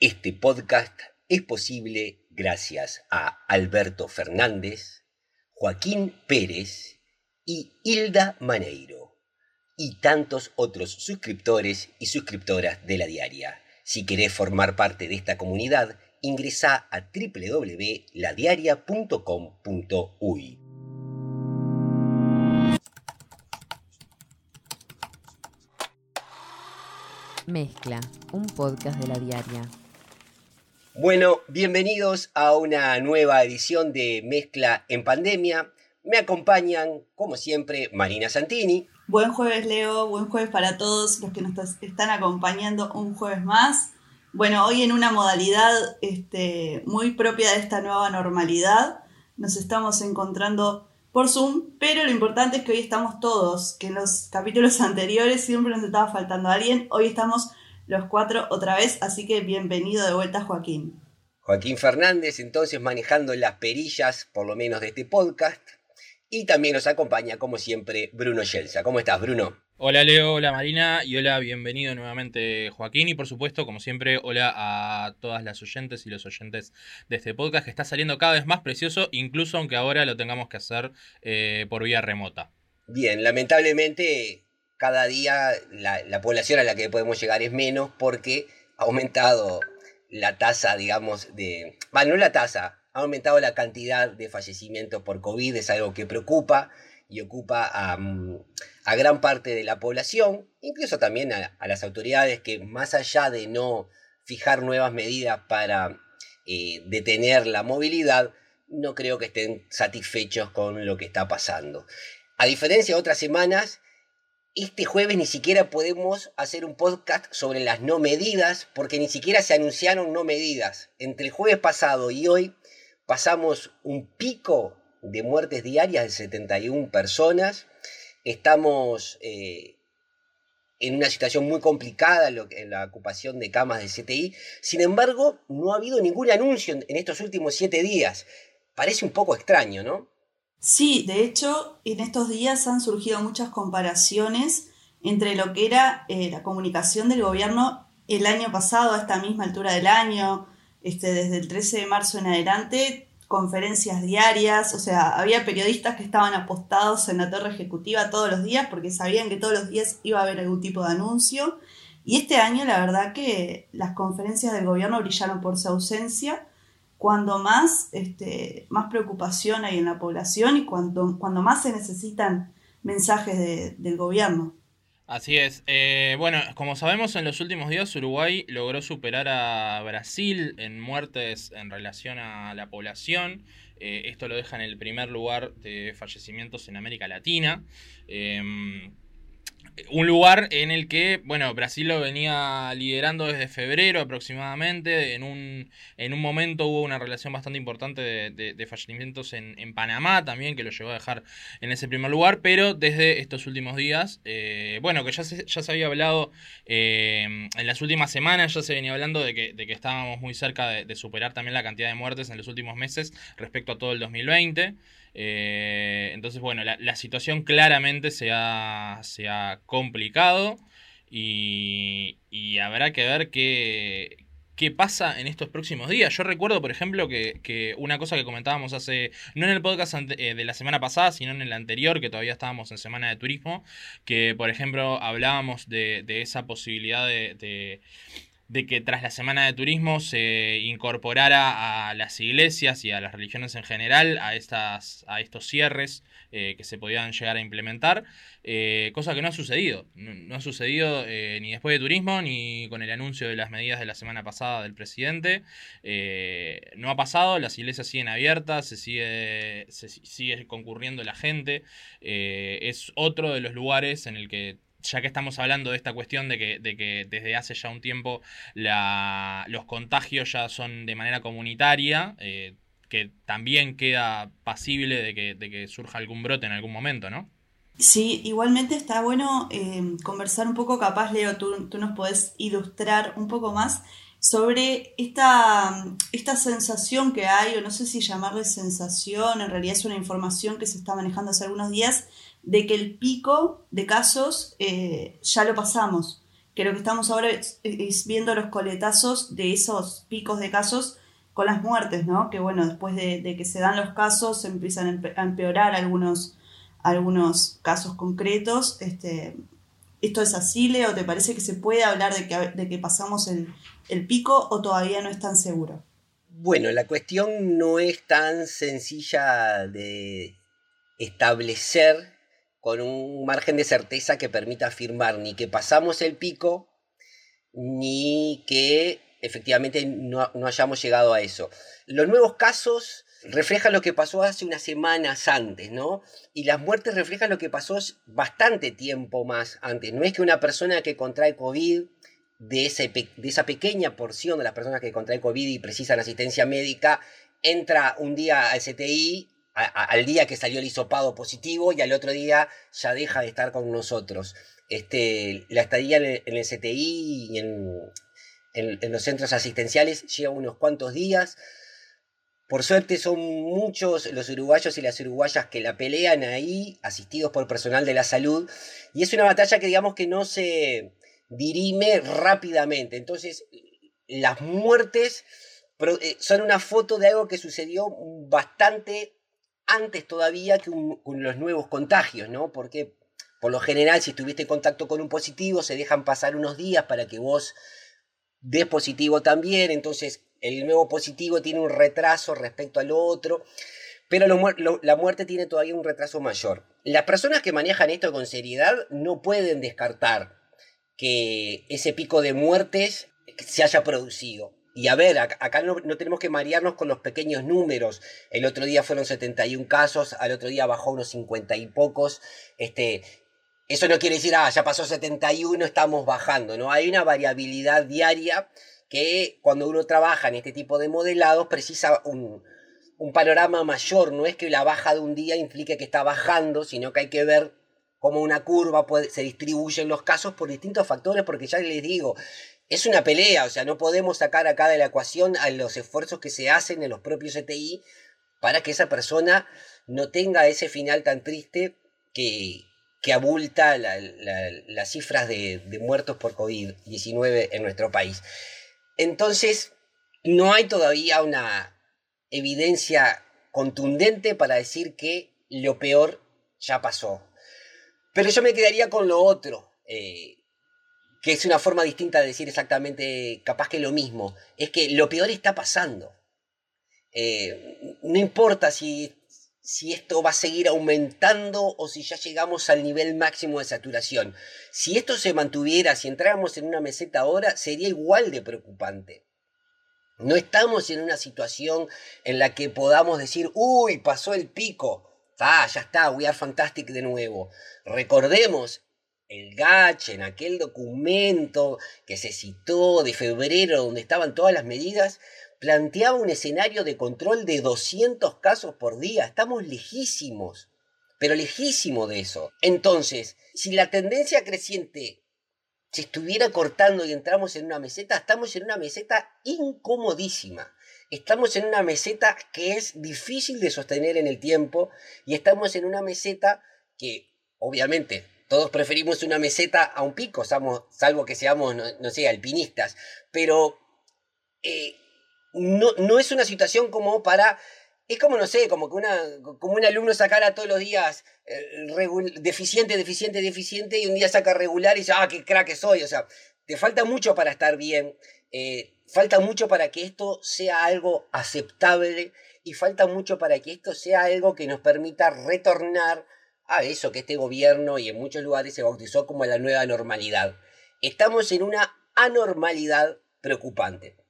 Este podcast es posible gracias a Alberto Fernández, Joaquín Pérez y Hilda Maneiro, y tantos otros suscriptores y suscriptoras de la diaria. Si querés formar parte de esta comunidad, ingresa a www.ladiaria.com.uy. Mezcla, un podcast de la diaria. Bueno, bienvenidos a una nueva edición de Mezcla en Pandemia. Me acompañan, como siempre, Marina Santini. Buen jueves, Leo. Buen jueves para todos los que nos están acompañando un jueves más. Bueno, hoy en una modalidad este, muy propia de esta nueva normalidad, nos estamos encontrando por Zoom, pero lo importante es que hoy estamos todos, que en los capítulos anteriores siempre nos estaba faltando alguien, hoy estamos los cuatro otra vez, así que bienvenido de vuelta Joaquín. Joaquín Fernández, entonces manejando las perillas, por lo menos de este podcast, y también nos acompaña, como siempre, Bruno Yelsa. ¿Cómo estás, Bruno? Hola Leo, hola Marina y hola, bienvenido nuevamente Joaquín y por supuesto, como siempre, hola a todas las oyentes y los oyentes de este podcast que está saliendo cada vez más precioso, incluso aunque ahora lo tengamos que hacer eh, por vía remota. Bien, lamentablemente cada día la, población a la que podemos llegar es menos porque ha aumentado la tasa, digamos, de... Bueno, no la tasa, ha aumentado la cantidad de fallecimientos por COVID, es algo que preocupa y ocupa a, mm, gran parte de la población, incluso también a, las autoridades que más allá de no fijar nuevas medidas para eh, detener la movilidad, no creo que estén satisfechos con lo que está pasando. A diferencia de otras semanas, este jueves ni siquiera podemos hacer un podcast sobre las no medidas, porque ni siquiera se anunciaron no medidas. Entre el jueves pasado y hoy pasamos un pico de muertes diarias de 71 personas. Estamos eh, en una situación muy complicada en la ocupación de camas de CTI. Sin embargo, no ha habido ningún anuncio en estos últimos siete días. Parece un poco extraño, ¿no? Sí, de hecho, en estos días han surgido muchas comparaciones entre lo que era eh, la comunicación del gobierno el año pasado a esta misma altura del año, este, desde el 13 de marzo en adelante, conferencias diarias, o sea, había periodistas que estaban apostados en la torre ejecutiva todos los días porque sabían que todos los días iba a haber algún tipo de anuncio. Y este año la verdad que las conferencias del gobierno brillaron por su ausencia, cuando más, este, más preocupación hay en la población y cuando, cuando más se necesitan mensajes del gobierno. Así es. Eh, bueno, como sabemos, en los últimos días Uruguay logró superar a Brasil en muertes en relación a la población. Eh, esto lo deja en el primer lugar de fallecimientos en América Latina. Em, un lugar en el que, bueno, Brasil lo venía liderando desde febrero aproximadamente. En un, en un momento hubo una relación bastante importante de, fallecimientos en, Panamá también, que lo llevó a dejar en ese primer lugar. Pero desde estos últimos días, eh, bueno, que ya se, ya se había hablado eh, en las últimas semanas, ya se venía hablando de que, de que estábamos muy cerca de, superar también la cantidad de muertes en los últimos meses respecto a todo el 2020. Eh, entonces, bueno, la, situación claramente se ha, se ha complicado y, habrá que ver qué, qué pasa en estos próximos días. Yo recuerdo, por ejemplo, que, una cosa que comentábamos hace, no en el podcast eh, de la semana pasada, sino en el anterior, que todavía estábamos en Semana de Turismo, que, por ejemplo, hablábamos de, de esa posibilidad de que tras la semana de turismo se incorporara a las iglesias y a las religiones en general a, estas, a estos cierres eh, que se podían llegar a implementar, eh, cosa que no ha sucedido. No, ha sucedido eh, ni después de turismo ni con el anuncio de las medidas de la semana pasada del presidente. no ha pasado, las iglesias siguen abiertas, se sigue, se sigue concurriendo la gente. es otro de los lugares en el que ya que estamos hablando de esta cuestión de que, de que desde hace ya un tiempo los contagios ya son de manera comunitaria, eh, que también queda pasible de que, de que, surja algún brote en algún momento, ¿no? Sí, igualmente está bueno eh, conversar un poco, capaz Leo, tú, tú, nos podés ilustrar un poco más sobre esta, esta sensación que hay, o no sé si llamarle sensación, en realidad es una información que se está manejando hace algunos días, de que el pico de casos eh, ya lo pasamos, que lo que estamos ahora es, viendo los coletazos de esos picos de casos con las muertes, ¿no? Que bueno, después de, que se dan los casos, empiezan a empeorar algunos, algunos casos concretos. Este, ¿Esto es así, Leo? ¿Te parece que se puede hablar de que, de que pasamos el, el pico o todavía no es tan seguro? Bueno, la cuestión no es tan sencilla de establecer con un margen de certeza que permita afirmar ni que pasamos el pico, ni que efectivamente no, hayamos llegado a eso. Los nuevos casos reflejan lo que pasó hace unas semanas antes, ¿no? Y las muertes reflejan lo que pasó bastante tiempo más antes. No es que una persona que contrae COVID, de, ese, de esa pequeña porción de las personas que contraen COVID y precisan asistencia médica, entra un día al CTI al día que salió el hisopado positivo y al otro día ya deja de estar con nosotros. Este, la estadía en el, CTI y en, los centros asistenciales lleva unos cuantos días. Por suerte son muchos los uruguayos y las uruguayas que la pelean ahí, asistidos por personal de la salud, y es una batalla que digamos que no se dirime rápidamente. Entonces, las muertes eh, son una foto de algo que sucedió bastante antes todavía que con los nuevos contagios, ¿no? Porque por lo general, si estuviste en contacto con un positivo, se dejan pasar unos días para que vos des positivo también, entonces el nuevo positivo tiene un retraso respecto al otro, pero la muerte tiene todavía un retraso mayor. Las personas que manejan esto con seriedad no pueden descartar que ese pico de muertes se haya producido. Y a ver, acá no, tenemos que marearnos con los pequeños números. El otro día fueron 71 casos, al otro día bajó unos 50 y pocos. Este, eso no quiere decir, ah, ya pasó 71, estamos bajando, ¿no? Hay una variabilidad diaria que cuando uno trabaja en este tipo de modelados precisa un, un panorama mayor. No es que la baja de un día implique que está bajando, sino que hay que ver cómo una curva puede, se distribuyen los casos por distintos factores, porque ya les digo, es una pelea, o sea, no podemos sacar acá de la ecuación a los esfuerzos que se hacen en los propios ETI para que esa persona no tenga ese final tan triste que, que abulta las cifras de, muertos por COVID-19 en nuestro país. Entonces, no hay todavía una evidencia contundente para decir que lo peor ya pasó. Pero yo me quedaría con lo otro. Eh, que es una forma distinta de decir exactamente, capaz que lo mismo, es que lo peor está pasando. Eh, no importa si, si esto va a seguir aumentando o si ya llegamos al nivel máximo de saturación. Si esto se mantuviera, si entráramos en una meseta ahora, sería igual de preocupante. No estamos en una situación en la que podamos decir, uy, pasó el pico. Ah, ya está, we are fantastic de nuevo. Recordemos el GACH, en aquel documento que se citó de febrero, donde estaban todas las medidas, planteaba un escenario de control de 200 casos por día. Estamos lejísimos, pero lejísimos de eso. Entonces, si la tendencia creciente se estuviera cortando y entramos en una meseta, estamos en una meseta incomodísima. Estamos en una meseta que es difícil de sostener en el tiempo y estamos en una meseta que obviamente todos preferimos una meseta a un pico, salvo que seamos, no, sé, alpinistas. Pero eh, no, no, es una situación como para... Es como, no sé, como que una, como un alumno sacara todos los días eh, deficiente, deficiente, deficiente, y un día saca regular y dice, ah, qué crack soy. O sea, te falta mucho para estar bien, eh, falta mucho para que esto sea algo aceptable y falta mucho para que esto sea algo que nos permita retornar a eso que este gobierno y en muchos lugares se bautizó como la nueva normalidad. Estamos en una anormalidad preocupante.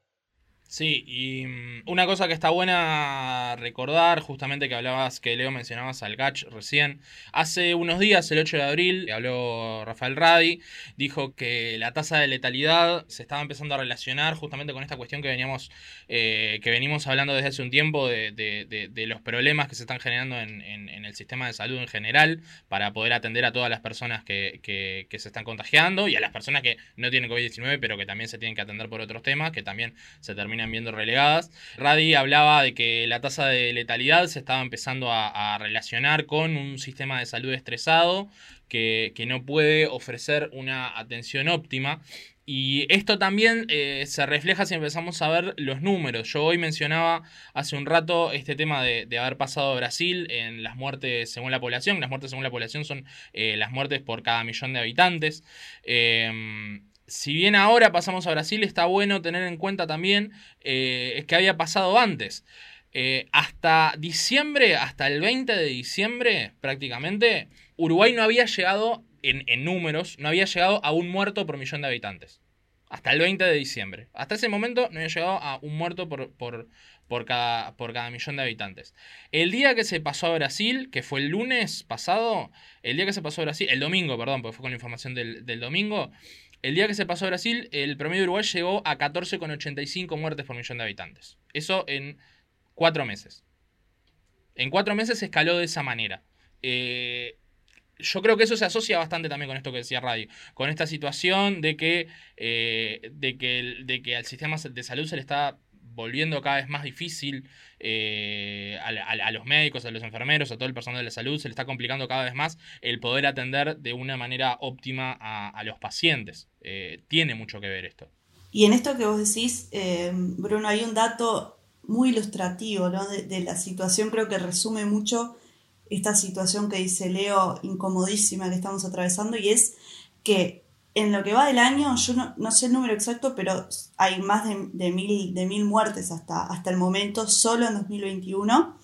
Sí, y mm, una cosa que está buena recordar, justamente que hablabas, que Leo mencionabas al GACH recién, hace unos días, el 8 de abril, habló Rafael Radi, dijo que la tasa de letalidad se estaba empezando a relacionar justamente con esta cuestión que veníamos, eh, que venimos hablando desde hace un tiempo de, de, los problemas que se están generando en, en, el sistema de salud en general para poder atender a todas las personas que, que, que se están contagiando y a las personas que no tienen COVID-19 pero que también se tienen que atender por otros temas, que también se terminan viendo relegadas. Radi hablaba de que la tasa de letalidad se estaba empezando a, relacionar con un sistema de salud estresado que, que no puede ofrecer una atención óptima. Y esto también eh, se refleja si empezamos a ver los números. Yo hoy mencionaba hace un rato este tema de, haber pasado a Brasil en las muertes según la población. Las muertes según la población son eh, las muertes por cada millón de habitantes. Em, si bien ahora pasamos a Brasil, está bueno tener en cuenta también eh, que había pasado antes. hasta diciembre, hasta el 20 de diciembre prácticamente, Uruguay no había llegado en, números, no había llegado a un muerto por millón de habitantes. Hasta el 20 de diciembre. Hasta ese momento no había llegado a un muerto por, por, cada, por cada millón de habitantes. El día que se pasó a Brasil, que fue el lunes pasado, el día que se pasó a Brasil, el domingo, perdón, porque fue con la información del domingo, el día que se pasó a Brasil, el promedio de Uruguay llegó a 14,85 muertes por millón de habitantes. Eso en cuatro meses. En cuatro meses se escaló de esa manera. Eh, yo creo que eso se asocia bastante también con esto que decía Radio, con esta situación de que, eh, de que, de que al sistema de salud se le está volviendo cada vez más difícil eh, a, los médicos, a los enfermeros, a todo el personal de la salud, se le está complicando cada vez más el poder atender de una manera óptima a, los pacientes. Eh, tiene mucho que ver esto. Y en esto que vos decís, Bruno, hay un dato muy ilustrativo de la situación, creo que resume mucho esta situación que dice Leo incomodísima que estamos atravesando y es que en lo que va del año, yo no, sé el número exacto, pero hay más de, mil, de mil muertes hasta, hasta el momento, solo en 2021.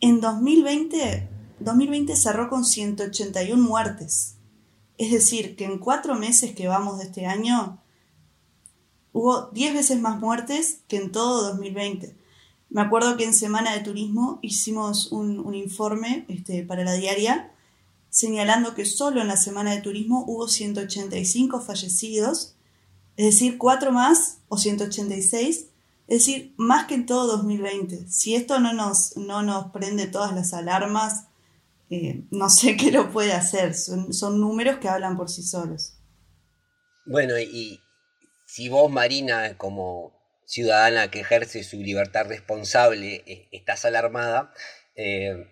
En 2020, 2020 cerró con 181 muertes. Es decir, que en cuatro meses que vamos de este año, hubo 10 veces más muertes que en todo 2020. Me acuerdo que en Semana de Turismo hicimos un, informe este, para la diaria señalando que solo en la Semana de Turismo hubo 185 fallecidos, es decir, cuatro más o 186, es decir, más que en todo 2020. Si esto no nos, no nos prende todas las alarmas, eh, no sé qué lo puede hacer. Son, son números que hablan por sí solos. Bueno, y si vos, Marina, como ciudadana que ejerce su libertad responsable, eh, estás alarmada, eh,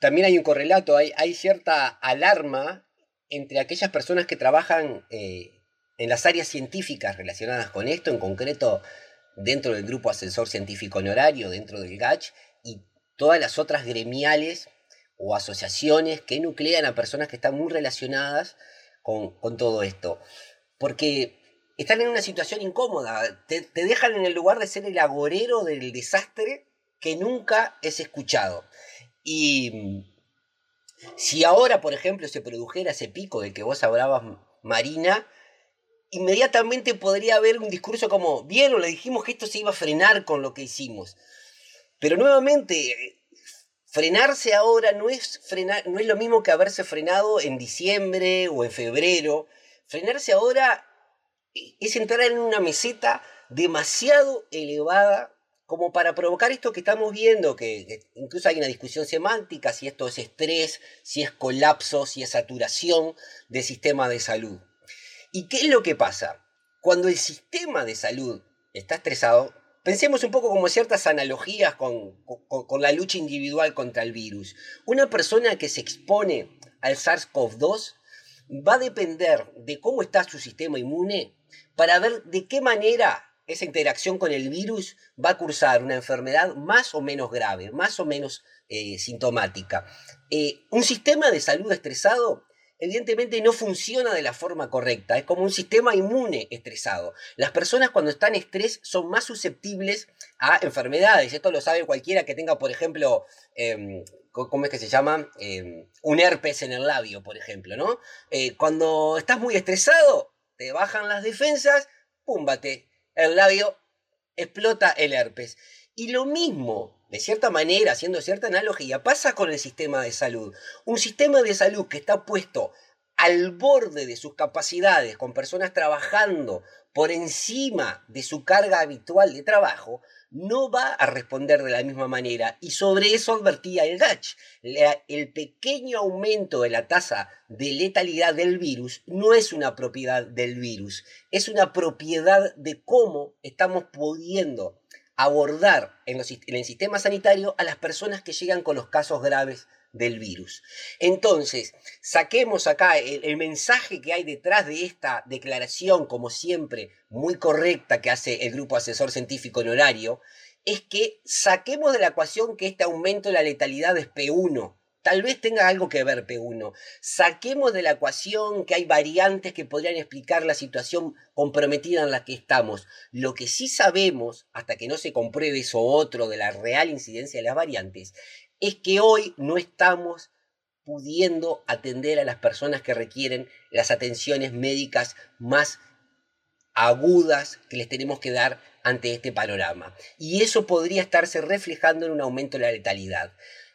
también hay un correlato, hay, hay, cierta alarma entre aquellas personas que trabajan eh, en las áreas científicas relacionadas con esto, en concreto dentro del grupo asesor científico honorario, dentro del GACH, y todas las otras gremiales o asociaciones que nuclean a personas que están muy relacionadas con, todo esto. Porque están en una situación incómoda, te, dejan en el lugar de ser el agorero del desastre que nunca es escuchado. Y si ahora, por ejemplo, se produjera ese pico del que vos hablabas, Marina, inmediatamente podría haber un discurso como, bien, o le dijimos que esto se iba a frenar con lo que hicimos. Pero nuevamente, frenarse ahora no es, no es lo mismo que haberse frenado en diciembre o en febrero. Frenarse ahora es entrar en una meseta demasiado elevada como para provocar esto que estamos viendo, que, incluso hay una discusión semántica, si esto es estrés, si es colapso, si es saturación del sistema de salud. ¿Y qué es lo que pasa? Cuando el sistema de salud está estresado, pensemos un poco como ciertas analogías con, la lucha individual contra el virus. Una persona que se expone al SARS-CoV-2 va a depender de cómo está su sistema inmune para ver de qué manera esa interacción con el virus va a cursar una enfermedad más o menos grave, más o menos eh, sintomática. Eh, un sistema de salud estresado evidentemente no funciona de la forma correcta, es como un sistema inmune estresado. Las personas cuando están estrés son más susceptibles a enfermedades, esto lo sabe cualquiera que tenga, por ejemplo, em, ¿cómo es que se llama? Em, un herpes en el labio, por ejemplo, ¿no? Eh, cuando estás muy estresado, te bajan las defensas, púmbate, el labio explota el herpes. Y lo mismo, de cierta manera, haciendo cierta analogía, pasa con el sistema de salud. Un sistema de salud que está puesto al borde de sus capacidades, con personas trabajando por encima de su carga habitual de trabajo, no va a responder de la misma manera. Y sobre eso advertía el GACH. el pequeño aumento de la tasa de letalidad del virus no es una propiedad del virus, es una propiedad de cómo estamos pudiendo abordar en, el sistema sanitario a las personas que llegan con los casos graves del virus. Entonces, saquemos acá el, mensaje que hay detrás de esta declaración, como siempre, muy correcta que hace el Grupo Asesor Científico en horario, es que saquemos de la ecuación que este aumento de la letalidad es P1. Tal vez tenga algo que ver P1. Saquemos de la ecuación que hay variantes que podrían explicar la situación comprometida en la que estamos. Lo que sí sabemos, hasta que no se compruebe eso otro de la real incidencia de las variantes, es que hoy no estamos pudiendo atender a las personas que requieren las atenciones médicas más agudas que les tenemos que dar ante este panorama. Y eso podría estarse reflejando en un aumento de la letalidad.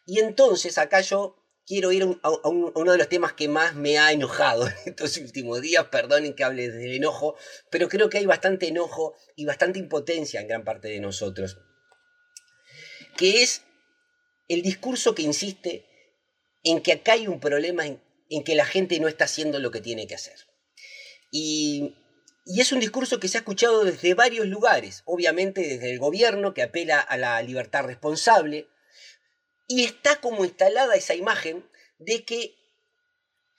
Y entonces acá yo quiero ir a, uno de los temas que más me ha enojado en estos últimos días, perdonen que hable del enojo, pero creo que hay bastante enojo y bastante impotencia en gran parte de nosotros, que es el discurso que insiste en que acá hay un problema en, que la gente no está haciendo lo que tiene que hacer. Y, y, es un discurso que se ha escuchado desde varios lugares, obviamente desde el gobierno que apela a la libertad responsable, y está como instalada esa imagen de que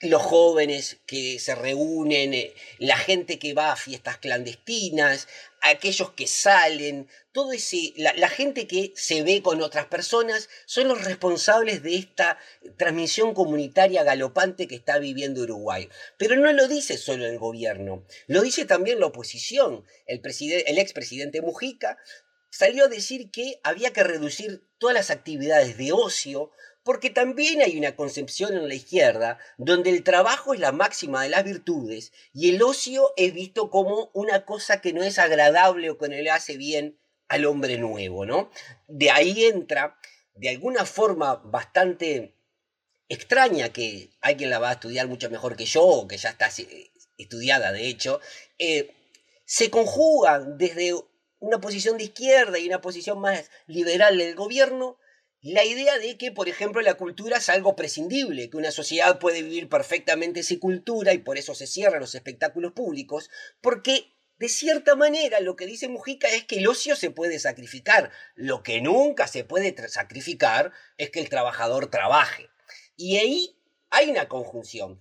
los jóvenes que se reúnen, eh, la gente que va a fiestas clandestinas, aquellos que salen, todo ese, la, gente que se ve con otras personas, son los responsables de esta transmisión comunitaria galopante que está viviendo Uruguay. Pero no lo dice solo el gobierno, lo dice también la oposición. El, el expresidente Mujica salió a decir que había que reducir todas las actividades de ocio porque también hay una concepción en la izquierda donde el trabajo es la máxima de las virtudes y el ocio es visto como una cosa que no es agradable o que no le hace bien al hombre nuevo, ¿no? De ahí entra, de alguna forma bastante extraña, que alguien la va a estudiar mucho mejor que yo, o que ya está estudiada de hecho, eh, se conjugan desde una posición de izquierda y una posición más liberal del gobierno la idea de que, por ejemplo, la cultura es algo prescindible, que una sociedad puede vivir perfectamente sin cultura y por eso se cierran los espectáculos públicos, porque de cierta manera lo que dice Mujica es que el ocio se puede sacrificar. Lo que nunca se puede sacrificar es que el trabajador trabaje. Y ahí hay una conjunción.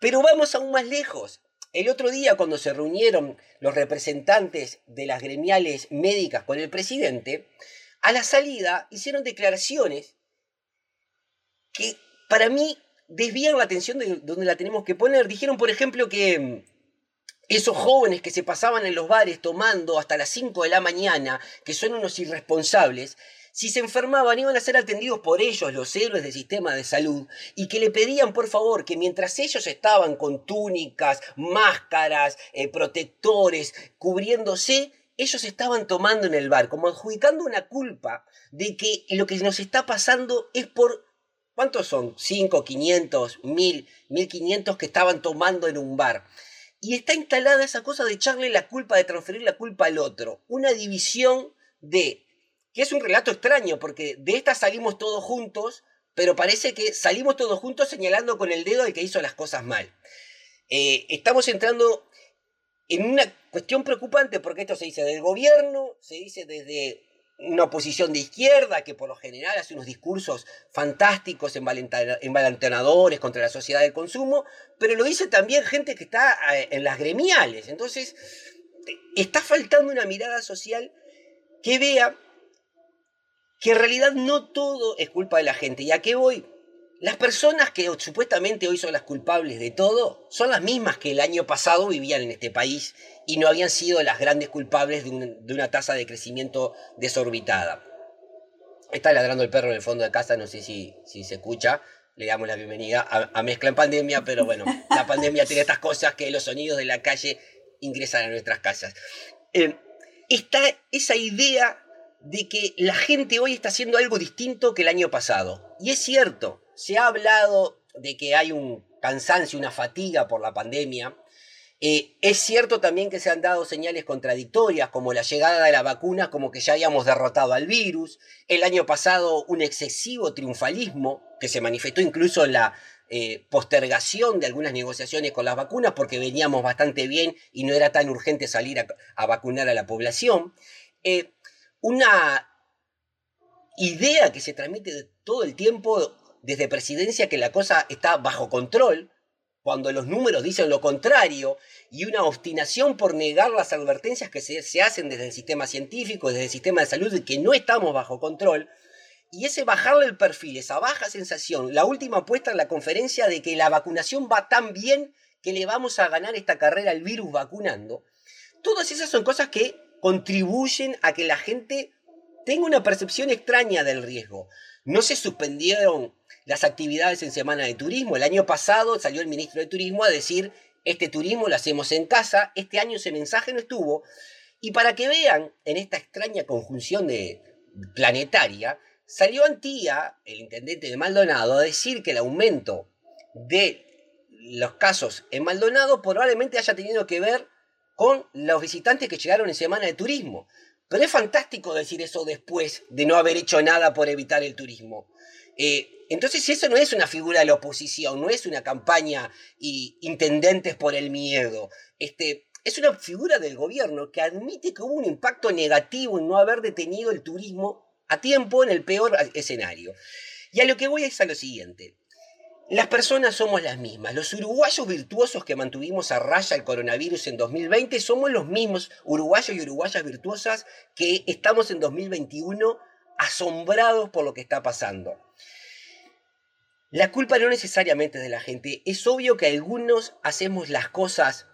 Pero vamos aún más lejos. El otro día, cuando se reunieron los representantes de las gremiales médicas con el presidente, a la salida hicieron declaraciones que para mí desvían la atención de donde la tenemos que poner. Dijeron, por ejemplo, que mm, esos jóvenes que se pasaban en los bares tomando hasta las 5 de la mañana, que son unos irresponsables, si se enfermaban iban a ser atendidos por ellos, los héroes del sistema de salud, y que le pedían por favor que mientras ellos estaban con túnicas, máscaras, eh, protectores, cubriéndose, ellos estaban tomando en el bar, como adjudicando una culpa de que lo que nos está pasando es por... ¿Cuántos son? ¿5, 500, 1000, 1500 que estaban tomando en un bar? Y está instalada esa cosa de echarle la culpa, de transferir la culpa al otro. Una división de... que es un relato extraño, porque de esta salimos todos juntos, pero parece que salimos todos juntos señalando con el dedo al que hizo las cosas mal. Eh, estamos entrando en una cuestión preocupante porque esto se dice del gobierno, se dice desde una oposición de izquierda que por lo general hace unos discursos fantásticos, envalentonadores contra la sociedad del consumo, pero lo dice también gente que está eh, en las gremiales. Entonces, está faltando una mirada social que vea que en realidad no todo es culpa de la gente. ¿Y a qué voy? Las personas que supuestamente hoy son las culpables de todo son las mismas que el año pasado vivían en este país y no habían sido las grandes culpables de, una tasa de crecimiento desorbitada. Está ladrando el perro en el fondo de casa, no sé si, si se escucha. Le damos la bienvenida a, Mezcla en Pandemia, pero bueno, la pandemia tiene estas cosas que los sonidos de la calle ingresan a nuestras casas. Eh, está esa idea de que la gente hoy está haciendo algo distinto que el año pasado. Y es cierto, se ha hablado de que hay un cansancio, una fatiga por la pandemia. Eh, es cierto también que se han dado señales contradictorias, como la llegada de la vacuna, como que ya habíamos derrotado al virus. El año pasado un excesivo triunfalismo, que se manifestó incluso en la eh, postergación de algunas negociaciones con las vacunas, porque veníamos bastante bien y no era tan urgente salir a, vacunar a la población. Eh, una idea que se transmite todo el tiempo desde presidencia que la cosa está bajo control, cuando los números dicen lo contrario, y una obstinación por negar las advertencias que se, hacen desde el sistema científico, desde el sistema de salud, de que no estamos bajo control, y ese bajarle el perfil, esa baja sensación, la última apuesta en la conferencia de que la vacunación va tan bien que le vamos a ganar esta carrera al virus vacunando, todas esas son cosas que contribuyen a que la gente tenga una percepción extraña del riesgo. No se suspendieron las actividades en Semana de Turismo. El año pasado salió el ministro de Turismo a decir, este turismo lo hacemos en casa, este año ese mensaje no estuvo. Y para que vean en esta extraña conjunción de planetaria, salió Antía, el intendente de Maldonado, a decir que el aumento de los casos en Maldonado probablemente haya tenido que ver con los visitantes que llegaron en Semana de Turismo. Pero es fantástico decir eso después de no haber hecho nada por evitar el turismo. Eh, entonces, eso no es una figura de la oposición, no es una campaña y intendentes por el miedo. Este, es una figura del gobierno que admite que hubo un impacto negativo en no haber detenido el turismo a tiempo en el peor escenario. Y a lo que voy es a lo siguiente. Las personas somos las mismas. Los uruguayos virtuosos que mantuvimos a raya el coronavirus en 2020 somos los mismos uruguayos y uruguayas virtuosas que estamos en 2021 asombrados por lo que está pasando. La culpa no necesariamente es de la gente. Es obvio que algunos hacemos las cosas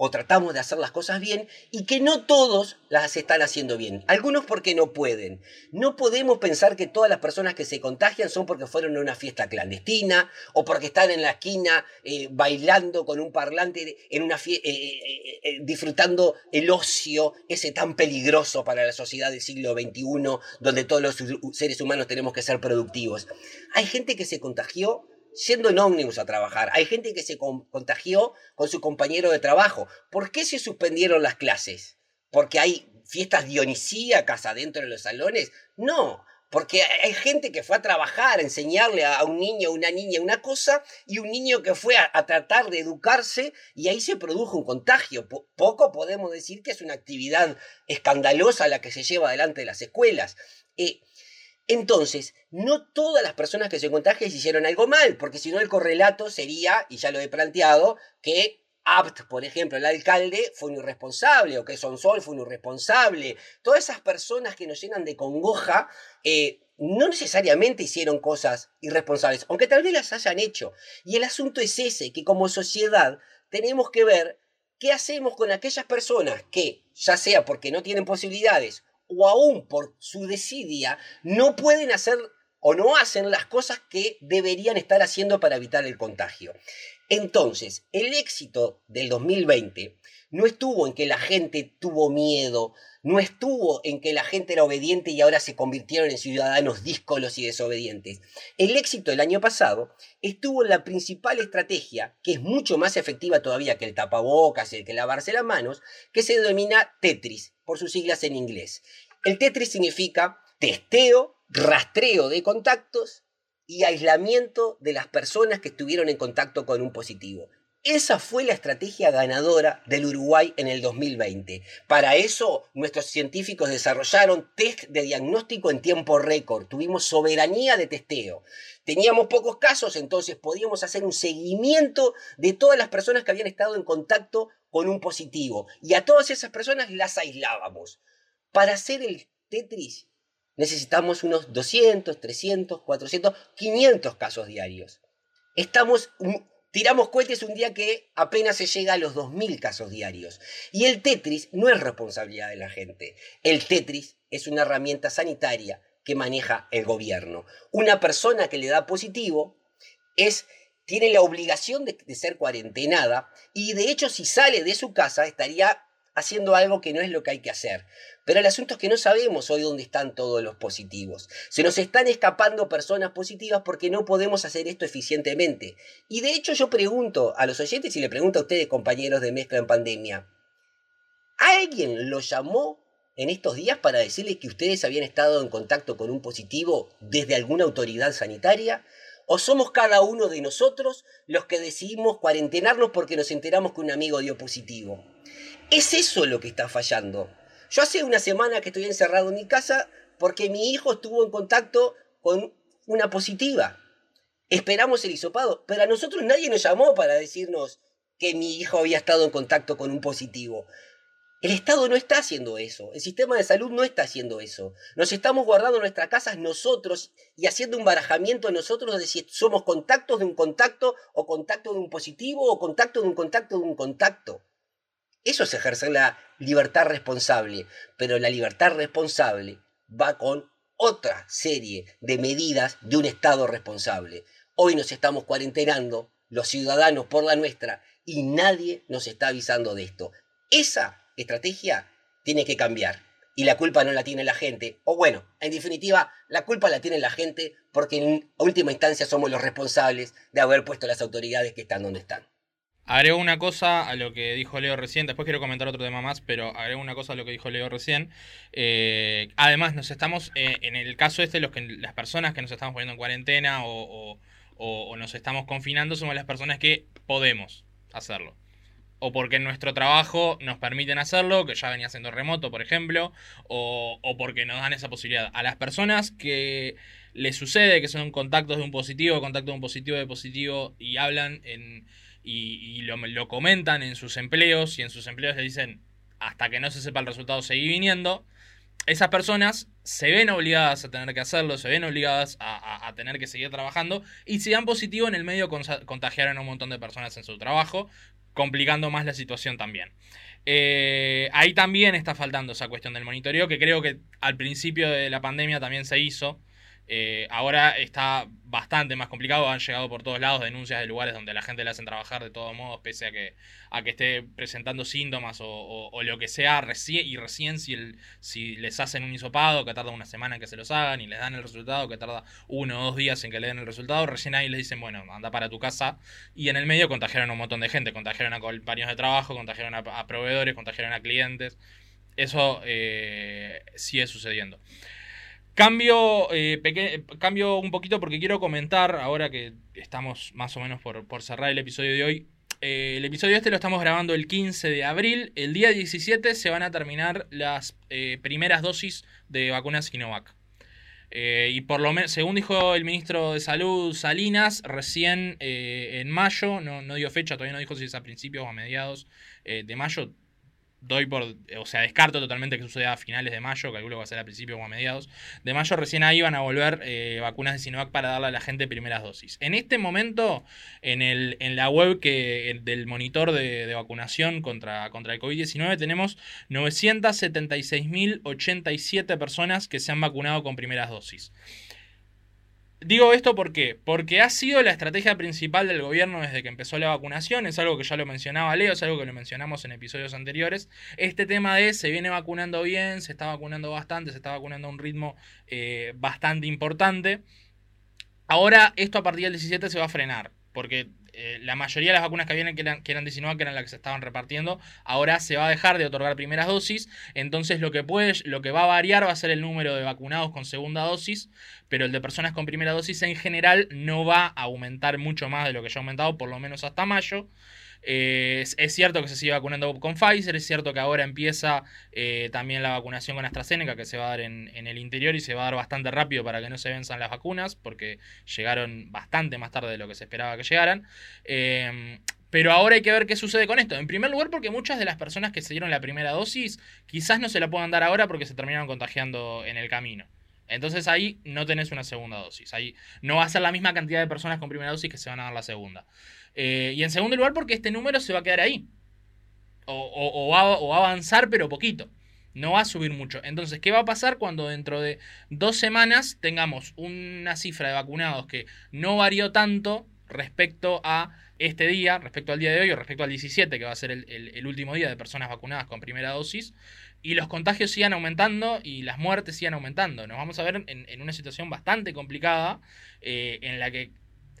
o tratamos de hacer las cosas bien y que no todos las están haciendo bien. Algunos porque no pueden. No podemos pensar que todas las personas que se contagian son porque fueron a una fiesta clandestina o porque están en la esquina eh, bailando con un parlante en una eh, eh, disfrutando el ocio ese tan peligroso para la sociedad del siglo XXI donde todos los seres humanos tenemos que ser productivos. Hay gente que se contagió yendo en ómnibus a trabajar. Hay gente que se contagió con su compañero de trabajo. ¿Por qué se suspendieron las clases? ¿Porque hay fiestas dionisíacas adentro de los salones? No, porque hay gente que fue a trabajar, a enseñarle a un niño o una niña una cosa, y un niño que fue a, tratar de educarse, y ahí se produjo un contagio. poco podemos decir que es una actividad escandalosa la que se lleva adelante de las escuelas. Eh, entonces, no todas las personas que se contagian hicieron algo mal, porque si no el correlato sería, y ya lo he planteado, que Abt, por ejemplo, el alcalde, fue un irresponsable, o que Sonsol fue un irresponsable. Todas esas personas que nos llenan de congoja eh, no necesariamente hicieron cosas irresponsables, aunque tal vez las hayan hecho. Y el asunto es ese, que como sociedad tenemos que ver qué hacemos con aquellas personas que, ya sea porque no tienen posibilidades o aún por su desidia no pueden hacer o no hacen las cosas que deberían estar haciendo para evitar el contagio. Entonces, el éxito del 2020 no estuvo en que la gente tuvo miedo, no estuvo en que la gente era obediente y ahora se convirtieron en ciudadanos díscolos y desobedientes. El éxito del año pasado estuvo en la principal estrategia, que es mucho más efectiva todavía que el tapabocas y el que lavarse las manos, que se denomina Tetris, por sus siglas en inglés. El Tetris significa testeo, rastreo de contactos y aislamiento de las personas que estuvieron en contacto con un positivo. Esa fue la estrategia ganadora del Uruguay en el 2020. Para eso, nuestros científicos desarrollaron test de diagnóstico en tiempo récord. Tuvimos soberanía de testeo. Teníamos pocos casos, entonces podíamos hacer un seguimiento de todas las personas que habían estado en contacto con un positivo. Y a todas esas personas las aislábamos. Para hacer el Tetris necesitamos unos 200, 300, 400, 500 casos diarios. Estamos tiramos cohetes un día que apenas se llega a los 2.000 casos diarios. Y el Tetris no es responsabilidad de la gente. El Tetris es una herramienta sanitaria que maneja el gobierno. Una persona que le da positivo es, tiene la obligación de, ser cuarentenada y de hecho si sale de su casa estaría haciendo algo que no es lo que hay que hacer. Pero el asunto es que no sabemos hoy dónde están todos los positivos. Se nos están escapando personas positivas porque no podemos hacer esto eficientemente. Y de hecho yo pregunto a los oyentes y le pregunto a ustedes, compañeros de mezcla en pandemia, ¿alguien lo llamó en estos días para decirles que ustedes habían estado en contacto con un positivo desde alguna autoridad sanitaria? ¿O somos cada uno de nosotros los que decidimos cuarentenarnos porque nos enteramos que un amigo dio positivo? Es eso lo que está fallando. Yo hace una semana que estoy encerrado en mi casa porque mi hijo estuvo en contacto con una positiva. Esperamos el hisopado, pero a nosotros nadie nos llamó para decirnos que mi hijo había estado en contacto con un positivo. El Estado no está haciendo eso, el sistema de salud no está haciendo eso. Nos estamos guardando nuestras casas nosotros y haciendo un barajamiento nosotros de si somos contactos de un contacto o contacto de un positivo o contacto de un contacto de un contacto. Eso es ejercer la libertad responsable, pero la libertad responsable va con otra serie de medidas de un Estado responsable. Hoy nos estamos cuarentenando los ciudadanos por la nuestra y nadie nos está avisando de esto. Esa estrategia tiene que cambiar. Y la culpa no la tiene la gente. O bueno, en definitiva, la culpa la tiene la gente porque en última instancia somos los responsables de haber puesto las autoridades que están donde están. Agrego una cosa a lo que dijo Leo recién, después quiero comentar otro tema más, pero agrego una cosa a lo que dijo Leo recién. Eh, además, nos estamos, eh, en el caso este, los que, las personas que nos estamos poniendo en cuarentena o, o nos estamos confinando somos las personas que podemos hacerlo o porque en nuestro trabajo nos permiten hacerlo, que ya venía siendo remoto, por ejemplo, o, porque nos dan esa posibilidad. A las personas que les sucede que son contactos de un positivo, contacto de un positivo de positivo, y hablan en, y, lo, lo, comentan en sus empleos, y en sus empleos le dicen, hasta que no se sepa el resultado, seguí viniendo, esas personas se ven obligadas a tener que hacerlo, se ven obligadas a, tener que seguir trabajando, y si dan positivo en el medio contagiaron a un montón de personas en su trabajo, complicando más la situación también. Eh, ahí también está faltando esa cuestión del monitoreo, que creo que al principio de la pandemia también se hizo, eh, ahora está bastante más complicado, han llegado por todos lados denuncias de lugares donde la gente le hacen trabajar de todos modos, pese a que, a que esté presentando síntomas o, lo que sea, y recién si, el, si les hacen un hisopado, que tarda una semana en que se los hagan, y les dan el resultado, que tarda uno o dos días en que le den el resultado, recién ahí les dicen, bueno, anda para tu casa, y en el medio contagiaron a un montón de gente, contagiaron a compañeros de trabajo, contagiaron a, proveedores, contagiaron a clientes, eso eh, sigue sucediendo. Cambio, eh, cambio un poquito porque quiero comentar, ahora que estamos más o menos por, cerrar el episodio de hoy, eh, el episodio este lo estamos grabando el 15 de abril. El día 17 se van a terminar las eh, primeras dosis de vacunas Sinovac. y por lo menos, según dijo el ministro de Salud Salinas, recién en mayo, no, no, dio fecha, todavía no dijo si es a principios o a mediados de mayo, doy por, o sea, descarto totalmente que suceda a finales de mayo, calculo que va a ser a principios o a mediados de mayo, recién ahí van a volver eh, vacunas de Sinovac para darle a la gente primeras dosis. En este momento, en, el, en la web que, del monitor de, de vacunación contra, contra el COVID-19 tenemos 976.087 personas que se han vacunado con primeras dosis. Digo esto porque porque ha sido la estrategia principal del gobierno desde que empezó la vacunación, es algo que ya lo mencionaba Leo, es algo que lo mencionamos en episodios anteriores, este tema de se viene vacunando bien, se está vacunando bastante, se está vacunando a un ritmo eh, bastante importante. Ahora esto a partir del 17 se va a frenar, porque eh, la mayoría de las vacunas que vienen, que eran, que eran 19, que eran las que se estaban repartiendo, ahora se va a dejar de otorgar primeras dosis. Entonces lo que, puede, lo que va a variar va a ser el número de vacunados con segunda dosis, pero el de personas con primera dosis en general no va a aumentar mucho más de lo que ya ha aumentado, por lo menos hasta mayo. Eh, es, cierto que se sigue vacunando con Pfizer, es cierto que ahora empieza eh, también la vacunación con AstraZeneca que se va a dar en, el interior y se va a dar bastante rápido para que no se venzan las vacunas porque llegaron bastante más tarde de lo que se esperaba que llegaran. Eh, pero ahora hay que ver qué sucede con esto. En primer lugar, porque muchas de las personas que se dieron la primera dosis quizás no se la puedan dar ahora porque se terminaron contagiando en el camino. Entonces ahí no tenés una segunda dosis. Ahí no va a ser la misma cantidad de personas con primera dosis que se van a dar la segunda. Eh, y en segundo lugar, porque este número se va a quedar ahí. O, va, a avanzar, pero poquito. No va a subir mucho. Entonces, ¿qué va a pasar cuando dentro de dos semanas tengamos una cifra de vacunados que no varió tanto respecto a este día, respecto al día de hoy o respecto al 17, que va a ser el, último día de personas vacunadas con primera dosis, y los contagios sigan aumentando y las muertes sigan aumentando. Nos vamos a ver en, una situación bastante complicada eh, en la que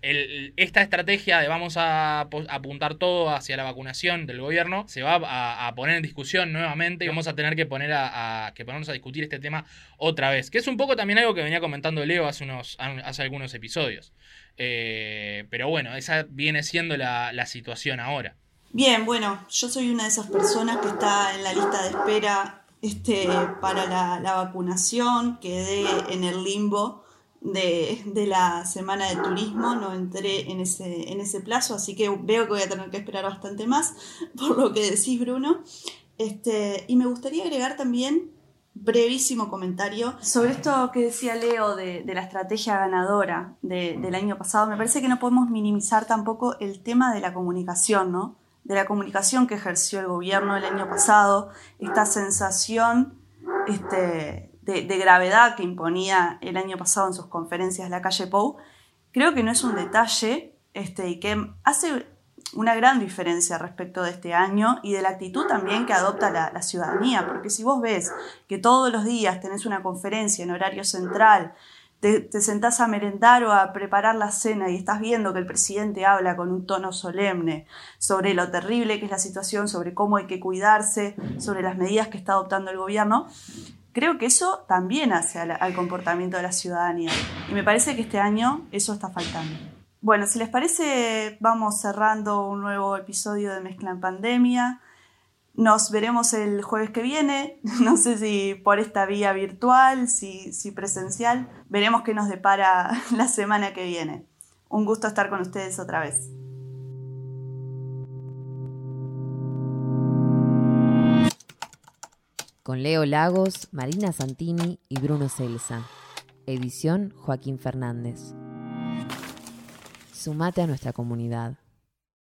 esta estrategia de vamos a, apuntar todo hacia la vacunación del gobierno se va a, poner en discusión nuevamente y vamos a tener que poner a, que ponernos a discutir este tema otra vez. Que es un poco también algo que venía comentando Leo hace unos hace algunos episodios. Eh, pero bueno, esa viene siendo la, situación ahora. Bien, bueno, yo soy una de esas personas que está en la lista de espera este, para la, la vacunación, quedé en el limbo de, la semana de turismo, no entré en ese, en ese plazo, así que veo que voy a tener que esperar bastante más, por lo que decís, Bruno. Este, y me gustaría agregar también brevísimo comentario sobre esto que decía Leo de, la estrategia ganadora del año pasado. Me parece que no podemos minimizar tampoco el tema de la comunicación, ¿no? De la comunicación que ejerció el gobierno el año pasado, esta sensación este, de, gravedad que imponía el año pasado en sus conferencias la calle Pou, creo que no es un detalle este, y que hace una gran diferencia respecto de este año y de la actitud también que adopta la, ciudadanía, porque si vos ves que todos los días tenés una conferencia en horario central, te, te, sentás a merendar o a preparar la cena y estás viendo que el presidente habla con un tono solemne sobre lo terrible que es la situación, sobre cómo hay que cuidarse, sobre las medidas que está adoptando el gobierno, creo que eso también hace al, comportamiento de la ciudadanía. Y me parece que este año eso está faltando. Bueno, si les parece, vamos cerrando un nuevo episodio de Mezcla en Pandemia. Nos veremos el jueves que viene, no sé si por esta vía virtual, si, si presencial. Veremos qué nos depara la semana que viene. Un gusto estar con ustedes otra vez. Con Leo Lagos, Marina Santini y Bruno Celsa. Edición Joaquín Fernández. Sumate a nuestra comunidad.